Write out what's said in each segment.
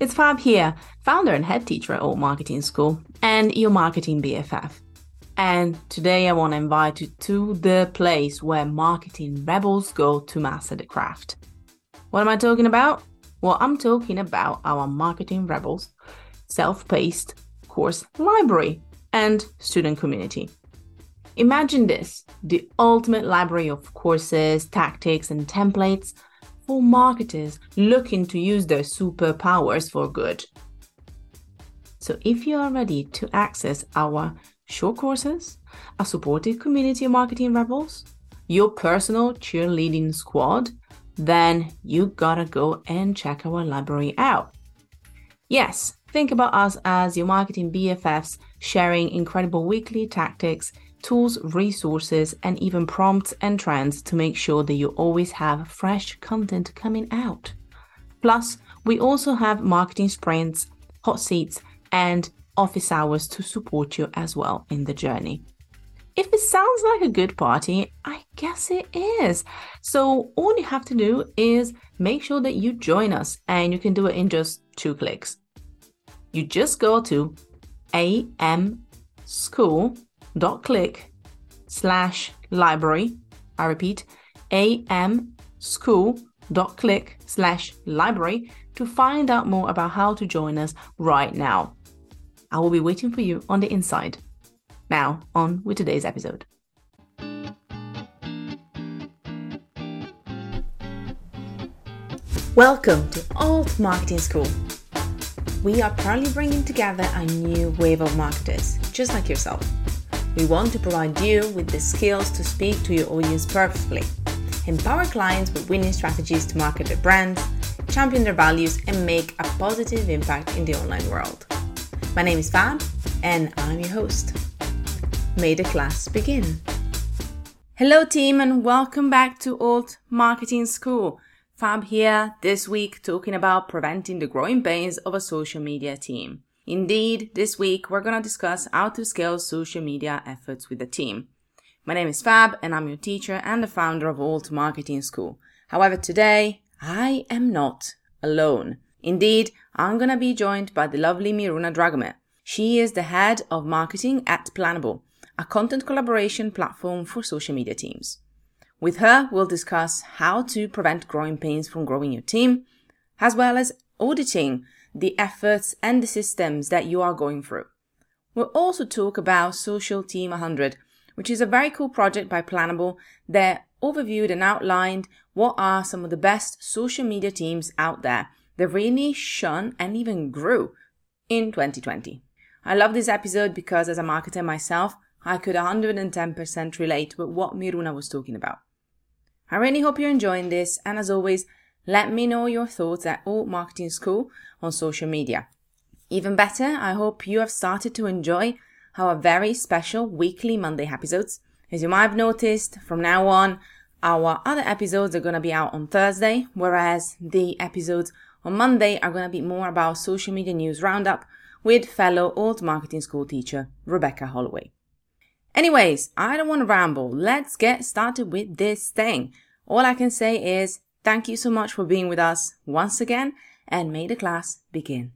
It's Fab here, founder and head teacher at Alt Marketing School, and your marketing BFF. And today I want to invite you to the place where marketing rebels go to master the craft. What am I talking about? Well, I'm talking about our marketing rebels, self paced course library, and student community. Imagine this the ultimate library of courses, tactics, and templates for marketers looking to use their superpowers for good. So, if you are ready to access our short courses, a supportive community of marketing rebels, your personal cheerleading squad, then you gotta go and check our library out. Yes, think about us as your marketing BFFs sharing incredible weekly tactics tools, resources, and even prompts and trends to make sure that you always have fresh content coming out. Plus, we also have marketing sprints, hot seats, and office hours to support you as well in the journey. If it sounds like a good party, I guess it is. So, all you have to do is make sure that you join us, and you can do it in just two clicks. You just go to amschool.com dot click slash library. I repeat, am school click slash library to find out more about how to join us right now. I will be waiting for you on the inside. Now, on with today's episode. Welcome to Alt Marketing School. We are proudly bringing together a new wave of marketers, just like yourself we want to provide you with the skills to speak to your audience perfectly, empower clients with winning strategies to market their brands, champion their values, and make a positive impact in the online world. My name is Fab, and I'm your host. May the class begin. Hello, team, and welcome back to Alt Marketing School. Fab here this week talking about preventing the growing pains of a social media team. Indeed, this week we're going to discuss how to scale social media efforts with the team. My name is Fab and I'm your teacher and the founder of Alt Marketing School. However, today I am not alone. Indeed, I'm going to be joined by the lovely Miruna Dragomir. She is the head of marketing at Planable, a content collaboration platform for social media teams. With her, we'll discuss how to prevent growing pains from growing your team, as well as auditing the efforts and the systems that you are going through. We'll also talk about Social Team 100, which is a very cool project by Planable that overviewed and outlined what are some of the best social media teams out there that really shone and even grew in 2020. I love this episode because as a marketer myself, I could 110% relate with what Miruna was talking about. I really hope you're enjoying this, and as always, let me know your thoughts at Alt Marketing School on social media. Even better, I hope you have started to enjoy our very special weekly Monday episodes. As you might have noticed, from now on, our other episodes are going to be out on Thursday, whereas the episodes on Monday are going to be more about social media news roundup with fellow Alt Marketing School teacher Rebecca Holloway. Anyways, I don't want to ramble. Let's get started with this thing. All I can say is Thank you so much for being with us once again, and may the class begin.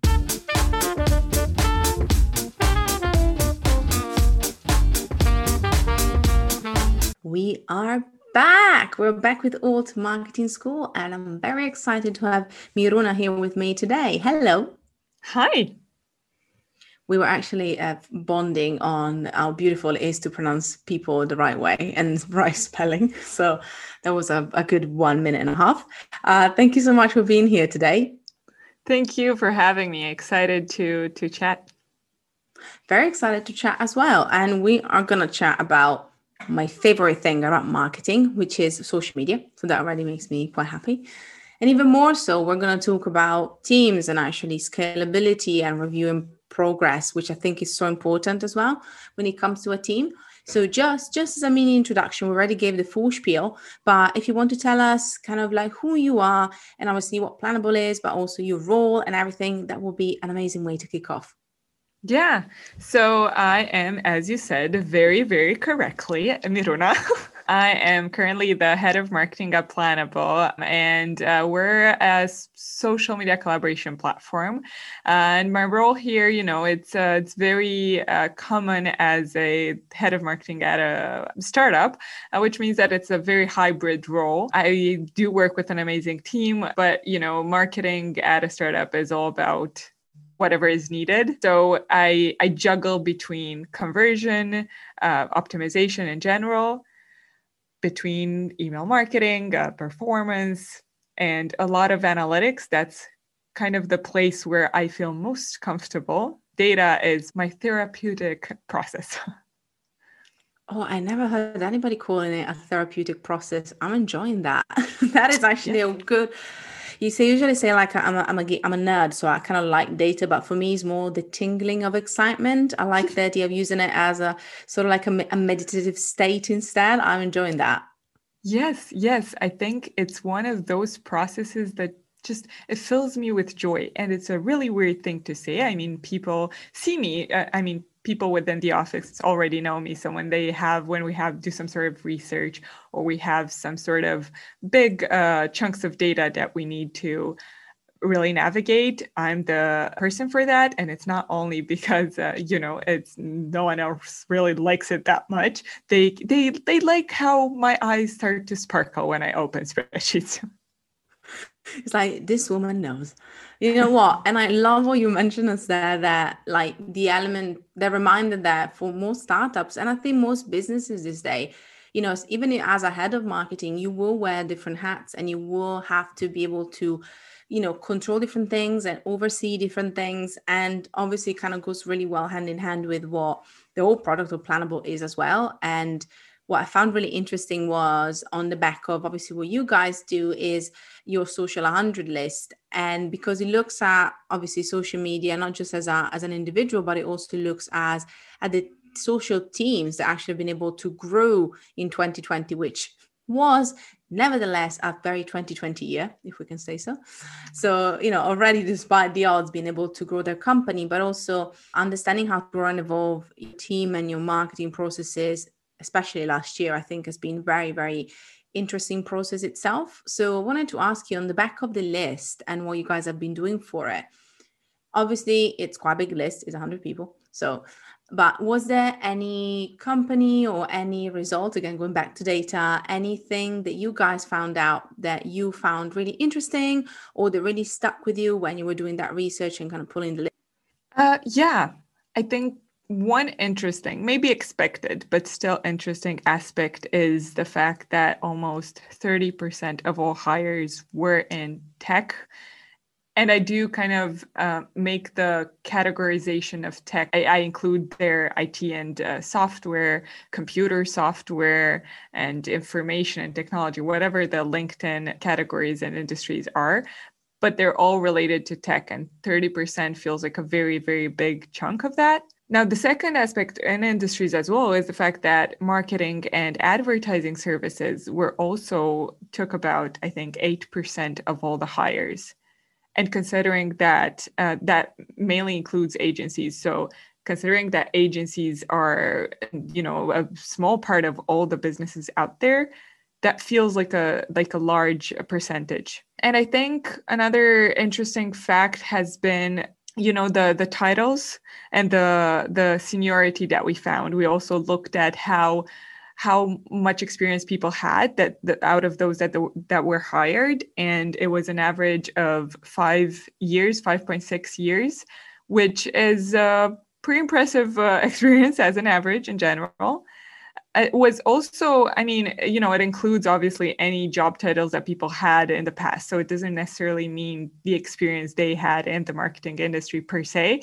We are back. We're back with Alt Marketing School, and I'm very excited to have Miruna here with me today. Hello. Hi we were actually uh, bonding on how beautiful it is to pronounce people the right way and right spelling. So that was a, a good one minute and a half. Uh, thank you so much for being here today. Thank you for having me. Excited to to chat. Very excited to chat as well. And we are going to chat about my favorite thing about marketing, which is social media. So that already makes me quite happy. And even more so, we're going to talk about teams and actually scalability and reviewing progress, which I think is so important as well when it comes to a team. So just just as a mini introduction, we already gave the full spiel, but if you want to tell us kind of like who you are and obviously what Planable is, but also your role and everything, that will be an amazing way to kick off. Yeah. So I am, as you said, very, very correctly, Miruna. I am currently the head of marketing at Planable, and uh, we're a social media collaboration platform. And my role here, you know, it's uh, it's very uh, common as a head of marketing at a startup, uh, which means that it's a very hybrid role. I do work with an amazing team, but you know, marketing at a startup is all about whatever is needed. So I, I juggle between conversion, uh, optimization in general, between email marketing, uh, performance, and a lot of analytics. That's kind of the place where I feel most comfortable. Data is my therapeutic process. Oh, I never heard anybody calling it a therapeutic process. I'm enjoying that. that is actually yeah. a good you say usually say like I'm a, I'm a I'm a nerd, so I kind of like data, but for me, it's more the tingling of excitement. I like the idea of using it as a sort of like a, a meditative state instead. I'm enjoying that. Yes, yes, I think it's one of those processes that just it fills me with joy and it's a really weird thing to say i mean people see me uh, i mean people within the office already know me. So when they have when we have do some sort of research or we have some sort of big uh, chunks of data that we need to really navigate i'm the person for that. And it's not only because uh, you know it's no one else really likes it that much. They they they like how my eyes start to sparkle when i open spreadsheets it's like this woman knows. You know what? And i love what you mentioned us there that like the element the reminder that for most startups and i think most businesses this day you know even as a head of marketing you will wear different hats and you will have to be able to you know control different things and oversee different things. And obviously kind of goes really well hand in hand with what the whole product of planable is as well. And what I found really interesting was on the back of obviously what you guys do is your social 100 list. And because it looks at obviously social media, not just as, a, as an individual, but it also looks as at the social teams that actually have been able to grow in 2020, which was nevertheless a very 2020 year, if we can say so. So, you know, already despite the odds being able to grow their company, but also understanding how to grow and evolve your team and your marketing processes especially last year, I think has been very, very interesting process itself. So I wanted to ask you on the back of the list and what you guys have been doing for it. Obviously, it's quite a big list, it's 100 people. So, but was there any company or any result, again, going back to data, anything that you guys found out that you found really interesting or that really stuck with you when you were doing that research and kind of pulling the list? Uh, yeah, I think one interesting, maybe expected, but still interesting aspect is the fact that almost 30% of all hires were in tech. And I do kind of uh, make the categorization of tech. I, I include their IT and uh, software, computer software, and information and technology, whatever the LinkedIn categories and industries are but they're all related to tech and 30% feels like a very very big chunk of that now, the second aspect in industries as well is the fact that marketing and advertising services were also took about, I think, 8% of all the hires. And considering that uh, that mainly includes agencies. So considering that agencies are, you know, a small part of all the businesses out there, that feels like a like a large percentage. And I think another interesting fact has been you know the the titles and the the seniority that we found. We also looked at how how much experience people had that, that out of those that the, that were hired. And it was an average of five years 5.6 years which is a pretty impressive uh, experience as an average in general it was also i mean you know it includes obviously any job titles that people had in the past. So it doesn't necessarily mean the experience they had in the marketing industry per se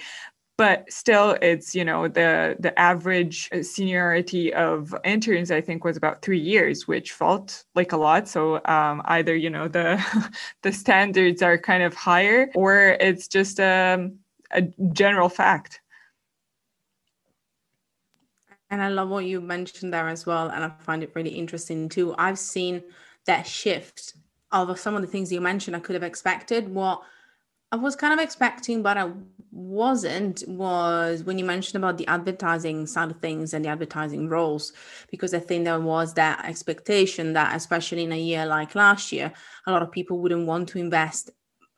but still it's you know the the average seniority of interns i think was about three years which felt like a lot. So um, either you know the the standards are kind of higher or it's just a, um, a general fact and I love what you mentioned there as well. And I find it really interesting too. I've seen that shift of some of the things you mentioned I could have expected. What I was kind of expecting, but I wasn't was when you mentioned about the advertising side of things and the advertising roles, because I think there was that expectation that, especially in a year like last year, a lot of people wouldn't want to invest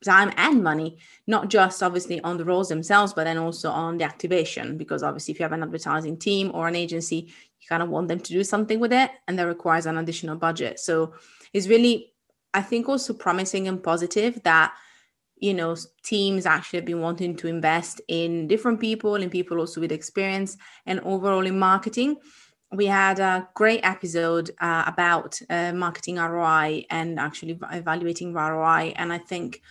time and money, not just obviously on the roles themselves, but then also on the activation. Because obviously, if you have an advertising team or an agency, you kind of want them to do something with it, and that requires an additional budget. So it's really, I think, also promising and positive that you know teams actually have been wanting to invest in different people and people also with experience and overall in marketing we had a great episode uh, about uh, marketing ROI and actually evaluating ROI. And I think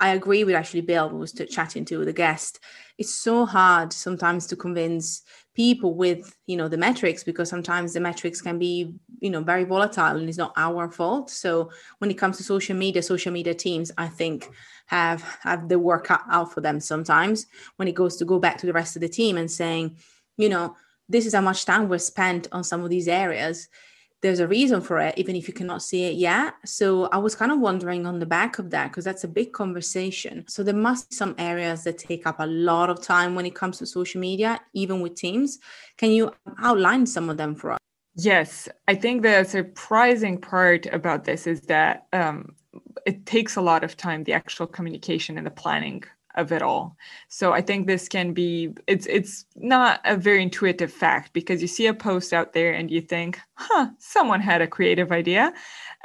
I agree with actually Bill was chatting to the guest. It's so hard sometimes to convince people with you know the metrics because sometimes the metrics can be you know very volatile and it's not our fault. So when it comes to social media, social media teams, I think have have the work out for them sometimes when it goes to go back to the rest of the team and saying, you know this is how much time we're spent on some of these areas there's a reason for it even if you cannot see it yet. So i was kind of wondering on the back of that because that's a big conversation. So there must be some areas that take up a lot of time when it comes to social media even with teams. Can you outline some of them for us? Yes. I think the surprising part about this is that um, it takes a lot of time the actual communication and the planning of it all. So I think this can be it's it's not a very intuitive fact because you see a post out there and you think, "Huh, someone had a creative idea."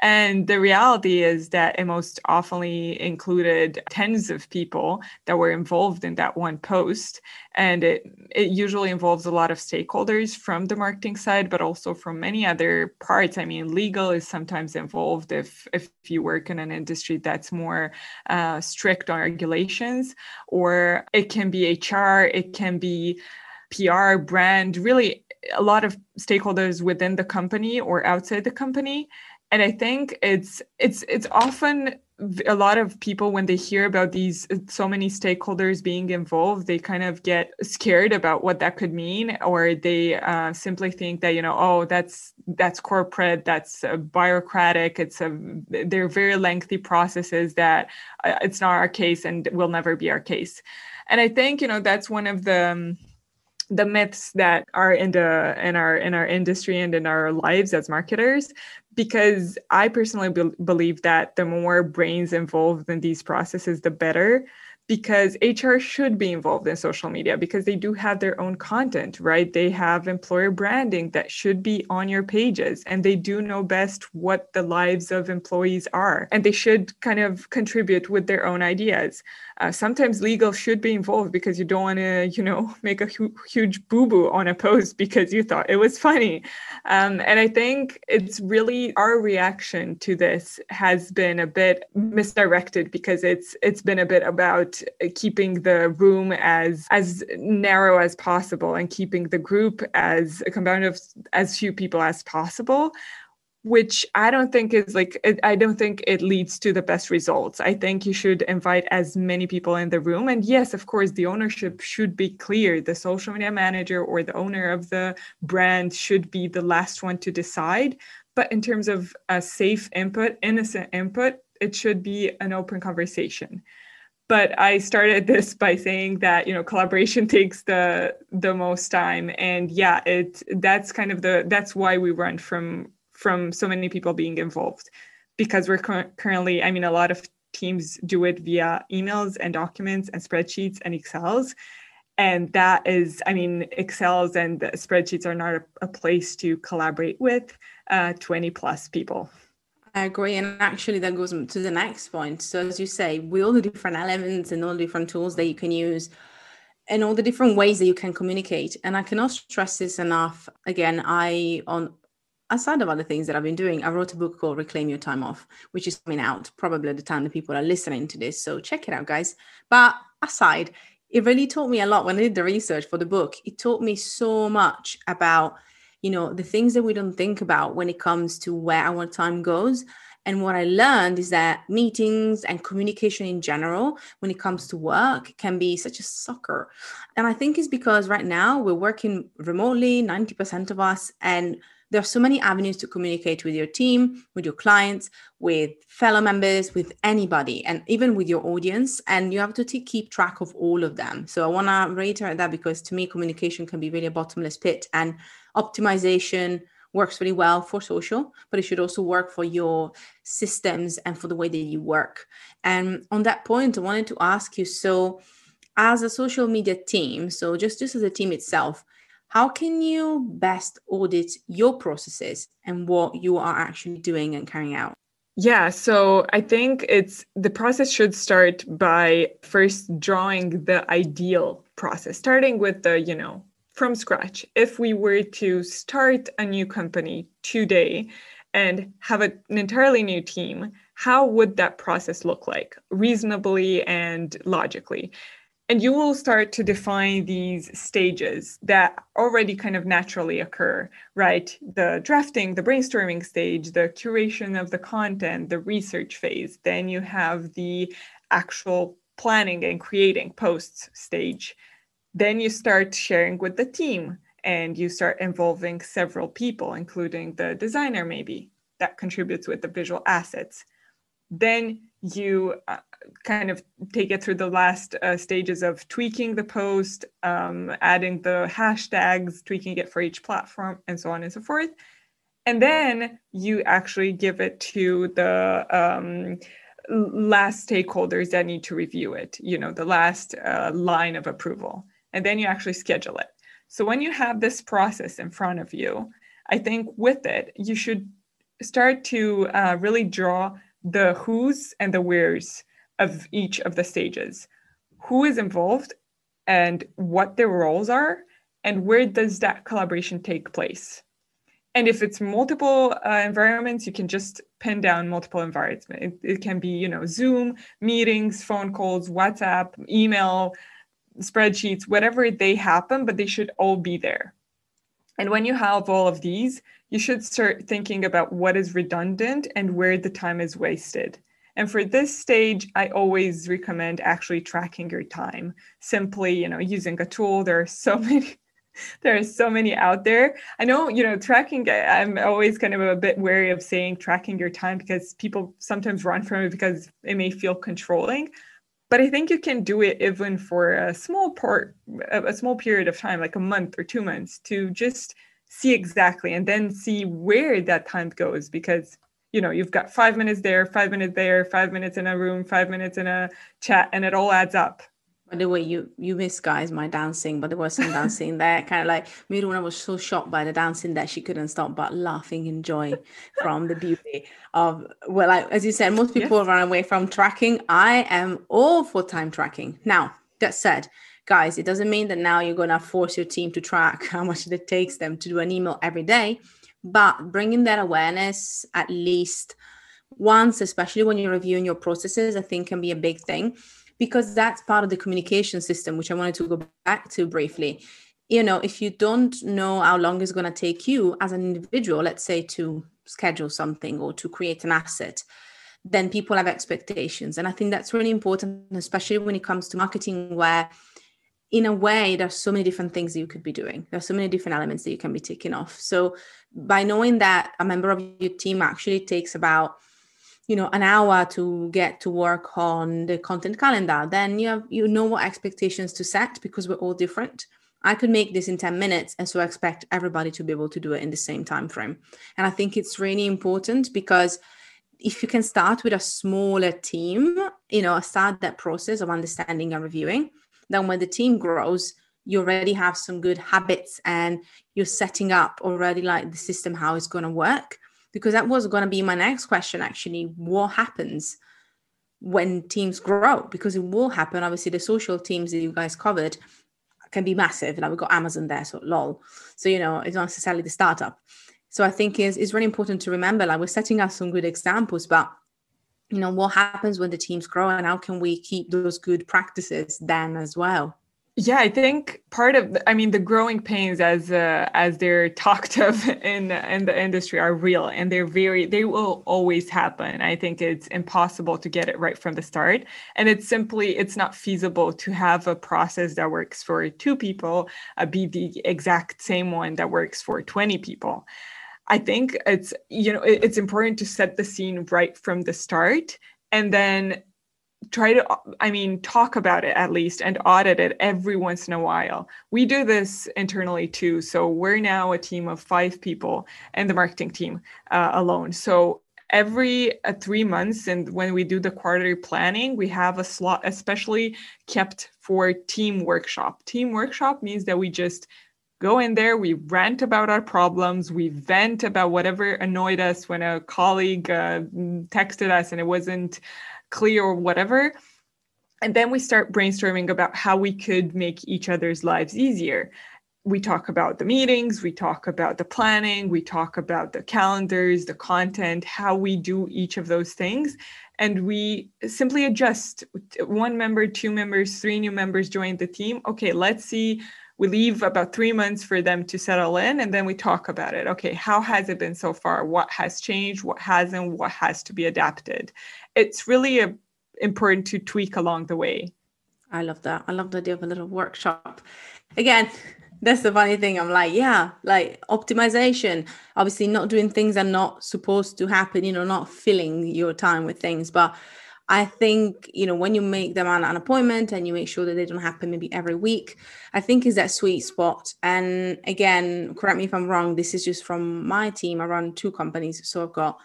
And the reality is that it most often included tens of people that were involved in that one post. And it, it usually involves a lot of stakeholders from the marketing side, but also from many other parts. I mean, legal is sometimes involved if, if you work in an industry that's more uh, strict on regulations, or it can be HR, it can be PR, brand, really a lot of stakeholders within the company or outside the company. And i think it's it's it's often a lot of people when they hear about these so many stakeholders being involved they kind of get scared about what that could mean or they uh, simply think that you know oh that's that's corporate that's uh, bureaucratic it's a they're very lengthy processes that uh, it's not our case and will never be our case. And i think you know that's one of the um, the myths that are in the in our in our industry and in our lives as marketers because I personally be- believe that the more brains involved in these processes, the better because HR should be involved in social media because they do have their own content, right? They have employer branding that should be on your pages and they do know best what the lives of employees are and they should kind of contribute with their own ideas. Uh, sometimes legal should be involved because you don't want to, you know, make a hu- huge boo boo on a post because you thought it was funny. Um, and I think it's really our reaction to this has been a bit misdirected because it's it's been a bit keeping the room as as narrow as possible and keeping the group as a compound of as few people as possible which I don't think is like, I don't think it leads to the best results. I think you should invite as many people in the room. And yes, of course, the ownership should be clear. The social media manager or the owner of the brand should be the last one to decide. But in terms of a safe input, innocent input, it should be an open conversation but i started this by saying that you know collaboration takes the the most time. And yeah it that's kind of the that's why we run from from so many people being involved. Because we're cu- currently i mean a lot of teams do it via emails and documents and spreadsheets and excels. And that is i mean excels and spreadsheets are not a, a place to collaborate with uh, 20 plus people I agree. And actually, that goes to the next point. So, as you say, with all the different elements and all the different tools that you can use, and all the different ways that you can communicate. And I cannot stress this enough. Again, I, on aside of other things that I've been doing, I wrote a book called Reclaim Your Time Off, which is coming out probably at the time that people are listening to this. So, check it out, guys. But aside, it really taught me a lot when I did the research for the book. It taught me so much about you know the things that we don't think about when it comes to where our time goes and what i learned is that meetings and communication in general when it comes to work can be such a sucker and i think it's because right now we're working remotely 90% of us and there are so many avenues to communicate with your team, with your clients, with fellow members, with anybody, and even with your audience. And you have to t- keep track of all of them. So I want to reiterate that because to me, communication can be really a bottomless pit and optimization works really well for social, but it should also work for your systems and for the way that you work. And on that point, I wanted to ask you so, as a social media team, so just, just as a team itself, how can you best audit your processes and what you are actually doing and carrying out? Yeah, so I think it's the process should start by first drawing the ideal process, starting with the, you know, from scratch. If we were to start a new company today and have a, an entirely new team, how would that process look like reasonably and logically? And you will start to define these stages that already kind of naturally occur, right? The drafting, the brainstorming stage, the curation of the content, the research phase. Then you have the actual planning and creating posts stage. Then you start sharing with the team and you start involving several people, including the designer, maybe that contributes with the visual assets. Then you uh, kind of take it through the last uh, stages of tweaking the post, um, adding the hashtags, tweaking it for each platform, and so on and so forth. And then you actually give it to the um, last stakeholders that need to review it, you know, the last uh, line of approval. And then you actually schedule it. So when you have this process in front of you, I think with it, you should start to uh, really draw the who's and the where's of each of the stages. Who is involved and what their roles are, and where does that collaboration take place? And if it's multiple uh, environments, you can just pin down multiple environments. It, it can be, you know, Zoom, meetings, phone calls, WhatsApp, email, spreadsheets, whatever they happen, but they should all be there. And when you have all of these, you should start thinking about what is redundant and where the time is wasted. And for this stage, I always recommend actually tracking your time. Simply, you know, using a tool. There are so many there are so many out there. I know, you know, tracking, I'm always kind of a bit wary of saying tracking your time because people sometimes run from it because it may feel controlling. But I think you can do it even for a small part, a small period of time, like a month or two months, to just see exactly and then see where that time goes because you know you've got five minutes there five minutes there five minutes in a room five minutes in a chat and it all adds up by the way you you miss guys my dancing but there was some dancing there kind of like Miruna was so shocked by the dancing that she couldn't stop but laughing in joy from the beauty of well like, as you said most people yes. run away from tracking. I am all for time tracking. Now that said guys it doesn't mean that now you're going to force your team to track how much it takes them to do an email every day but bringing that awareness at least once especially when you're reviewing your processes i think can be a big thing because that's part of the communication system which i wanted to go back to briefly. You know if you don't know how long it's going to take you as an individual let's say to schedule something or to create an asset then people have expectations. And i think that's really important especially when it comes to marketing where in a way there's so many different things that you could be doing. There's so many different elements that you can be taking off. So by knowing that a member of your team actually takes about you know an hour to get to work on the content calendar then you have you know what expectations to set because we're all different. I could make this in 10 minutes and so I expect everybody to be able to do it in the same time frame. And i think it's really important because if you can start with a smaller team you know start that process of understanding and reviewing then when the team grows you already have some good habits and you're setting up already like the system how it's going to work because that was going to be my next question actually. What happens when teams grow? Because it will happen. Obviously the social teams that you guys covered can be massive. Like we've got amazon there so lol. So you know it's not necessarily the startup. So i think is it's really important to remember like we're setting up some good examples but you know what happens when the teams grow and how can we keep those good practices then as well yeah i think part of i mean the growing pains as uh, as they're talked of in in the industry are real and they're very they will always happen. I think it's impossible to get it right from the start. And it's simply it's not feasible to have a process that works for two people uh, be the exact same one that works for 20 people. I think it's you know it's important to set the scene right from the start and then try to i mean talk about it at least and audit it every once in a while. We do this internally too. So we're now a team of five people and the marketing team uh, alone. So every uh, three months and when we do the quarterly planning we have a slot especially kept for team workshop. Team workshop means that we just go in there we rant about our problems we vent about whatever annoyed us when a colleague uh, texted us and it wasn't clear or whatever and then we start brainstorming about how we could make each other's lives easier we talk about the meetings, we talk about the planning, we talk about the calendars, the content, how we do each of those things. And we simply adjust one member, two members, three new members join the team. Okay, let's see. We leave about three months for them to settle in, and then we talk about it. Okay, how has it been so far? What has changed? What hasn't? What has to be adapted? It's really a, important to tweak along the way. I love that. I love the idea of a little workshop. Again, that's the funny thing. I'm like, yeah, like optimization. Obviously, not doing things that are not supposed to happen, you know, not filling your time with things. But I think, you know, when you make them an, an appointment and you make sure that they don't happen maybe every week, I think is that sweet spot. And again, correct me if I'm wrong, this is just from my team. I run two companies. So I've got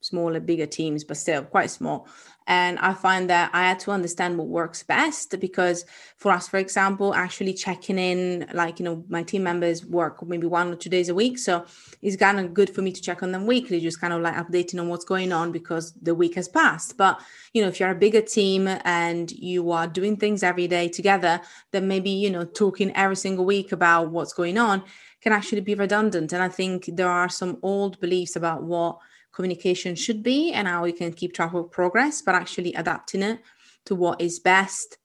smaller, bigger teams, but still quite small. And I find that I had to understand what works best because for us, for example, actually checking in, like, you know, my team members work maybe one or two days a week. So it's kind of good for me to check on them weekly, just kind of like updating on what's going on because the week has passed. But, you know, if you're a bigger team and you are doing things every day together, then maybe, you know, talking every single week about what's going on can actually be redundant. And I think there are some old beliefs about what communication should be and how we can keep track of progress, but actually adapting it to what is best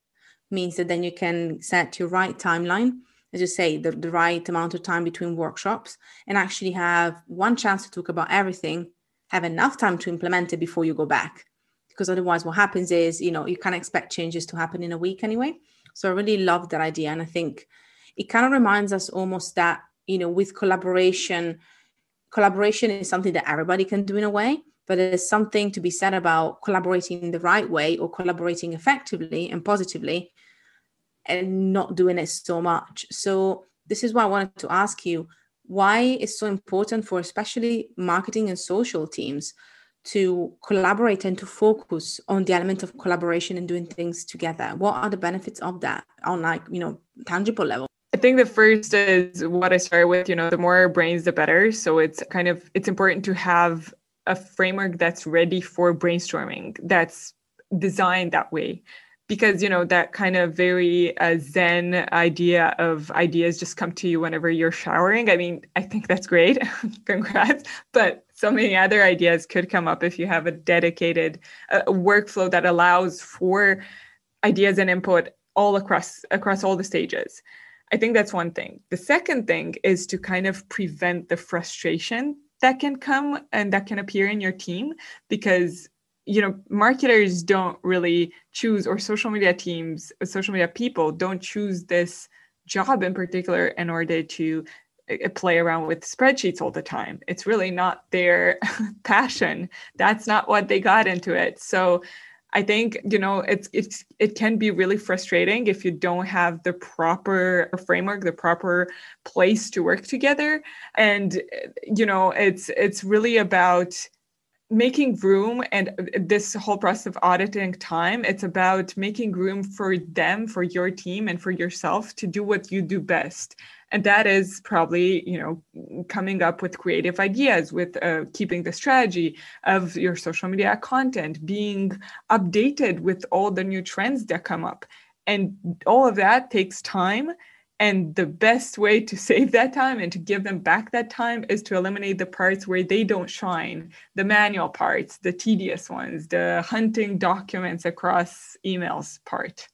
means that then you can set your right timeline, as you say, the, the right amount of time between workshops, and actually have one chance to talk about everything, have enough time to implement it before you go back. Because otherwise, what happens is, you know, you can't expect changes to happen in a week anyway. So I really love that idea. And I think it kind of reminds us almost that, you know, with collaboration, collaboration is something that everybody can do in a way, but there's something to be said about collaborating the right way or collaborating effectively and positively and not doing it so much. So, this is why I wanted to ask you why it's so important for especially marketing and social teams to collaborate and to focus on the element of collaboration and doing things together what are the benefits of that on like you know tangible level I think the first is what I started with, you know, the more brains, the better. So it's kind of, it's important to have a framework that's ready for brainstorming, that's designed that way. Because, you know, that kind of very uh, zen idea of ideas just come to you whenever you're showering. I mean, I think that's great. Congrats. But so many other ideas could come up if you have a dedicated uh, workflow that allows for ideas and input all across across all the stages I think that's one thing. The second thing is to kind of prevent the frustration that can come and that can appear in your team because you know marketers don't really choose or social media teams social media people don't choose this job in particular in order to uh, play around with spreadsheets all the time. It's really not their passion. That's not what they got into it. So I think you know it's it's it can be really frustrating if you don't have the proper framework, the proper place to work together, and you know it's it's really about making room and uh, this whole process of auditing time it's about making room for them for your team and for yourself to do what you do best and that is probably you know coming up with creative ideas with uh, keeping the strategy of your social media content being updated with all the new trends that come up. And all of that takes time. And the best way to save that time and to give them back that time is to eliminate the parts where they don't shine. The manual parts, the tedious ones, the hunting documents across emails part.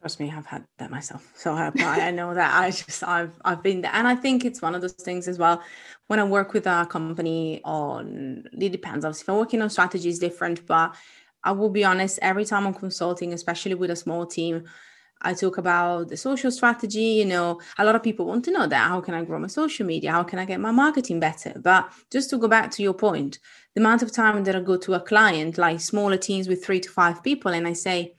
Trust me, I've had that myself. So I, I know that I just I've I've been there, and I think it's one of those things as well. When I work with a company on, it depends. Obviously, if I'm working on strategy is different, but I will be honest. Every time I'm consulting, especially with a small team, I talk about the social strategy. You know, a lot of people want to know that. How can I grow my social media? How can I get my marketing better? But just to go back to your point, the amount of time that I go to a client, like smaller teams with three to five people, and I say,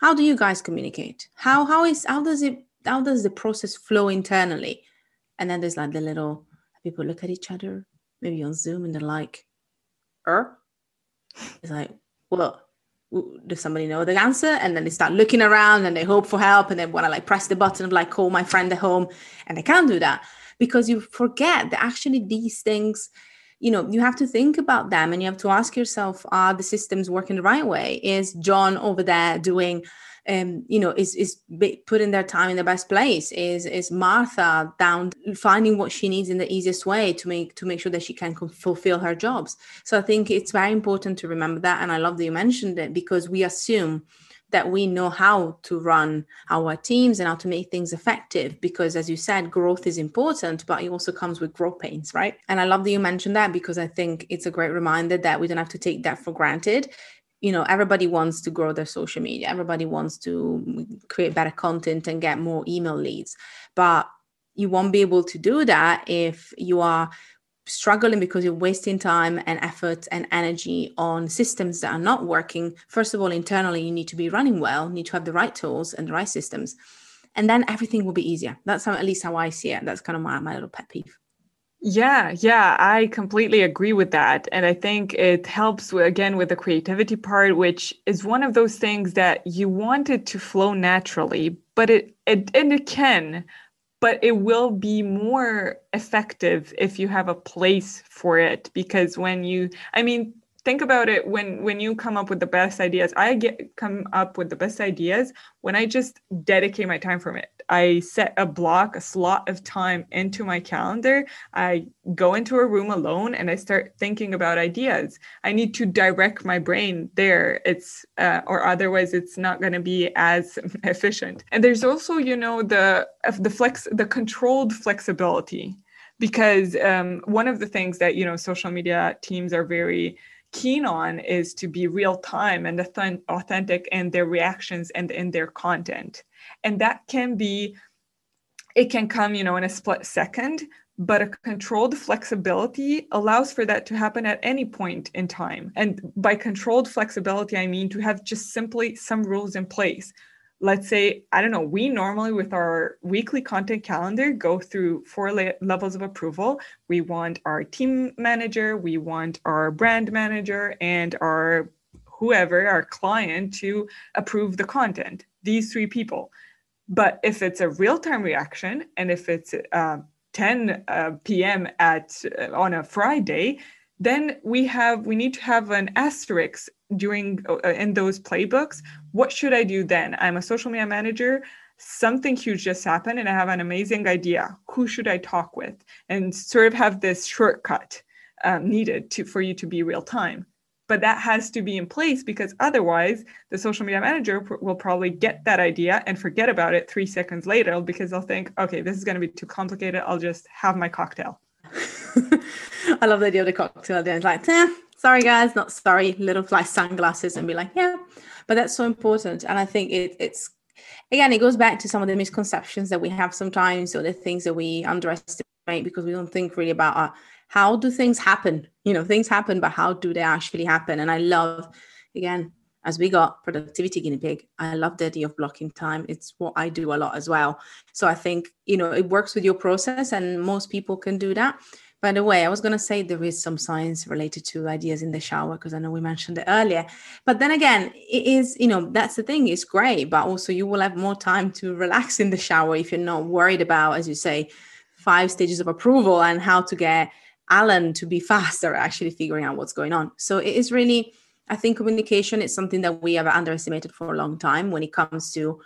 how do you guys communicate? How how is how does it how does the process flow internally? And then there's like the little people look at each other, maybe on Zoom, and they're like, er? It's like, well, does somebody know the answer and then they start looking around and they hope for help and they want to like press the button of like call my friend at home and they can't do that because you forget that actually these things you know you have to think about them and you have to ask yourself are the systems working the right way is john over there doing um, you know, is is putting their time in the best place. Is is Martha down finding what she needs in the easiest way to make to make sure that she can fulfill her jobs. So I think it's very important to remember that, and I love that you mentioned it because we assume that we know how to run our teams and how to make things effective because as you said growth is important but it also comes with growth pains right? And i love that you mentioned that because i think it's a great reminder that we don't have to take that for granted. You know everybody wants to grow their social media. Everybody wants to create better content and get more email leads. But you won't be able to do that if you are struggling because you're wasting time and effort and energy on systems that are not working. First of all internally you need to be running well need to have the right tools and the right systems and then everything will be easier. That's how at least how i see it. That's kind of my, my little pet peeve. Yeah, yeah, I completely agree with that. And I think it helps again with the creativity part, which is one of those things that you want it to flow naturally, but it, it and it can, but it will be more effective if you have a place for it. Because when you, I mean, think about it when when you come up with the best ideas. I get come up with the best ideas when i just dedicate my time from it. I set a block a slot of time into my calendar. I go into a room alone and i start thinking about ideas. I need to direct my brain there. It's uh, or otherwise it's not going to be as efficient. And there's also you know the the flex the controlled flexibility because um, one of the things that you know social media teams are very keen on is to be real time and authentic in their reactions and in their content. And that can be, it can come, you know, in a split second, but a controlled flexibility allows for that to happen at any point in time. And by controlled flexibility, I mean to have just simply some rules in place let's say i don't know we normally with our weekly content calendar go through four le- levels of approval. We want our team manager we want our brand manager and our whoever our client to approve the content these three people. But if it's a real-time reaction and if it's uh, 10 uh, p.m at uh, on a friday then we have we need to have an asterisk during uh, in those playbooks. What should i do then? I'm a social media manager. Something huge just happened and i have an amazing idea. Who should i talk with? And sort of have this shortcut um, needed to for you to be real time. But that has to be in place because otherwise the social media manager pr- will probably get that idea and forget about it three seconds later because they'll think okay this is going to be too complicated. I'll just have my cocktail I love the idea of the cocktail. Then it's like, eh, sorry guys, not sorry. Little fly sunglasses and be like, yeah. But that's so important, and I think it, it's again, it goes back to some of the misconceptions that we have sometimes, or the things that we underestimate because we don't think really about uh, how do things happen. You know, things happen, but how do they actually happen? And I love, again, as we got productivity guinea pig, I love the idea of blocking time. It's what I do a lot as well. So I think, you know, it works with your process and most people can do that. By the way, I was going to say there is some science related to ideas in the shower because I know we mentioned it earlier. But then again, it is, you know, that's the thing, it's great, but also you will have more time to relax in the shower if you're not worried about, as you say, five stages of approval and how to get Alan to be faster actually figuring out what's going on. So it is really I think communication is something that we have underestimated for a long time when it comes to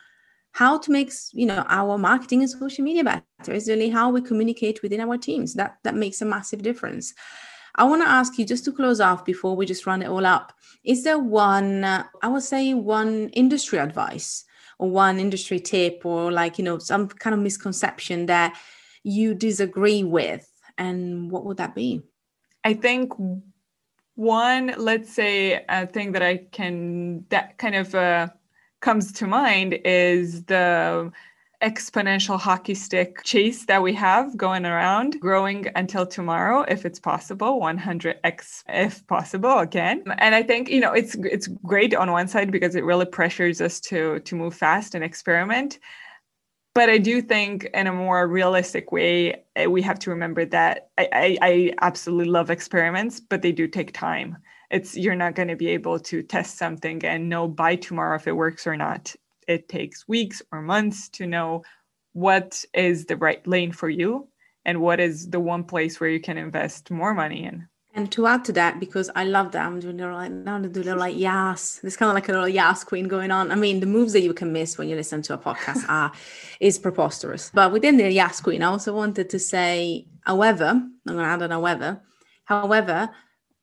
how to make you know our marketing and social media better. Is really how we communicate within our teams. That that makes a massive difference. I want to ask you just to close off before we just run it all up. Is there one, uh, I would say, one industry advice or one industry tip or like, you know, some kind of misconception that you disagree with? And what would that be? I think one let's say a thing that i can that kind of uh, comes to mind is the exponential hockey stick chase that we have going around, growing until tomorrow, if it's possible, 100x if possible again. And I think, you know, it's it's great on one side because it really pressures us to to move fast and experiment. But I do think in a more realistic way, eh, we have to remember that I, I, I absolutely love experiments, but they do take time. It's you're not going to be able to test something and know by tomorrow if it works or not it takes weeks or months to know what is the right lane for you and what is the one place where you can invest more money in. And to add to that, because I love that, I'm doing a little like now to do a little like yes. There's kind of like a little yes queen going on. I mean, the moves that you can miss when you listen to a podcast are is preposterous. But within the yes queen, I also wanted to say, however, I'm gonna add an however. However,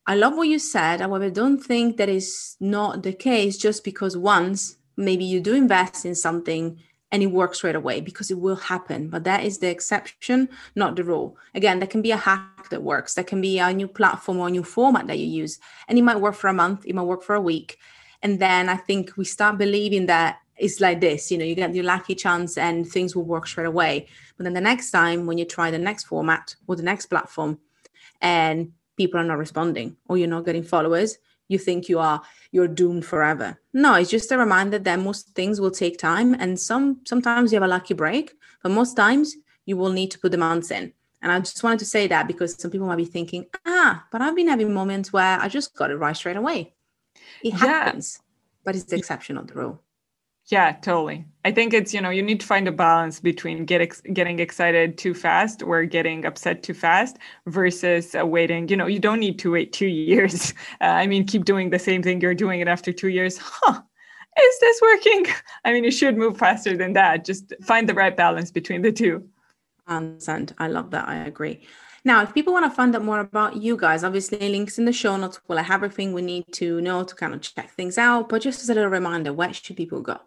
I love what you said. However, don't think that is not the case just because once maybe you do invest in something and it works right away because it will happen. But that is the exception, not the rule. Again, that can be a hack that works. That can be a new platform or a new format that you use. And it might work for a month, it might work for a week. And then I think we start believing that it's like this you know, you get your lucky chance and things will work straight away. But then the next time when you try the next format or the next platform and people are not responding or you're not getting followers, you think you are you're doomed forever. No it's just a reminder that most things will take time and some sometimes you have a lucky break but most times you will need to put the months in. And i just wanted to say that because some people might be thinking ah but i've been having moments where i just got it right straight away. It happens yeah. but it's the exception of the rule yeah, totally. I think it's, you know, you need to find a balance between get ex- getting excited too fast or getting upset too fast versus uh, waiting. You know, you don't need to wait two years. Uh, I mean, keep doing the same thing you're doing it after two years. Huh, is this working? I mean, you should move faster than that. Just find the right balance between the two. I understand. I love that. I agree. Now, if people want to find out more about you guys, obviously links in the show notes will have everything we need to know to kind of check things out. But just as a little reminder, where should people go?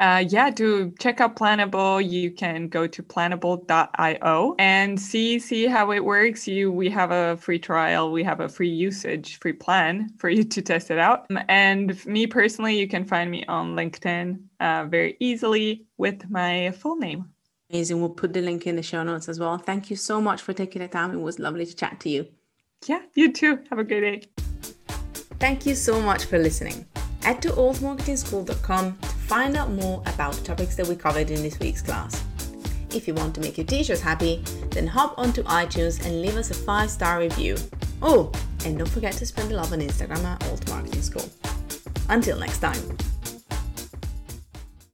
Uh, yeah, to check out Planable, you can go to planable.io and see see how it works. You we have a free trial, we have a free usage, free plan for you to test it out. And me personally, you can find me on LinkedIn uh, very easily with my full name. Amazing. We'll put the link in the show notes as well. Thank you so much for taking the time. It was lovely to chat to you. Yeah, you too. Have a great day. Thank you so much for listening. Head to altmarketingschool.com find out more about the topics that we covered in this week's class. If you want to make your teachers happy, then hop onto iTunes and leave us a five star review. Oh, and don't forget to spread the love on Instagram at Alt Marketing School. Until next time.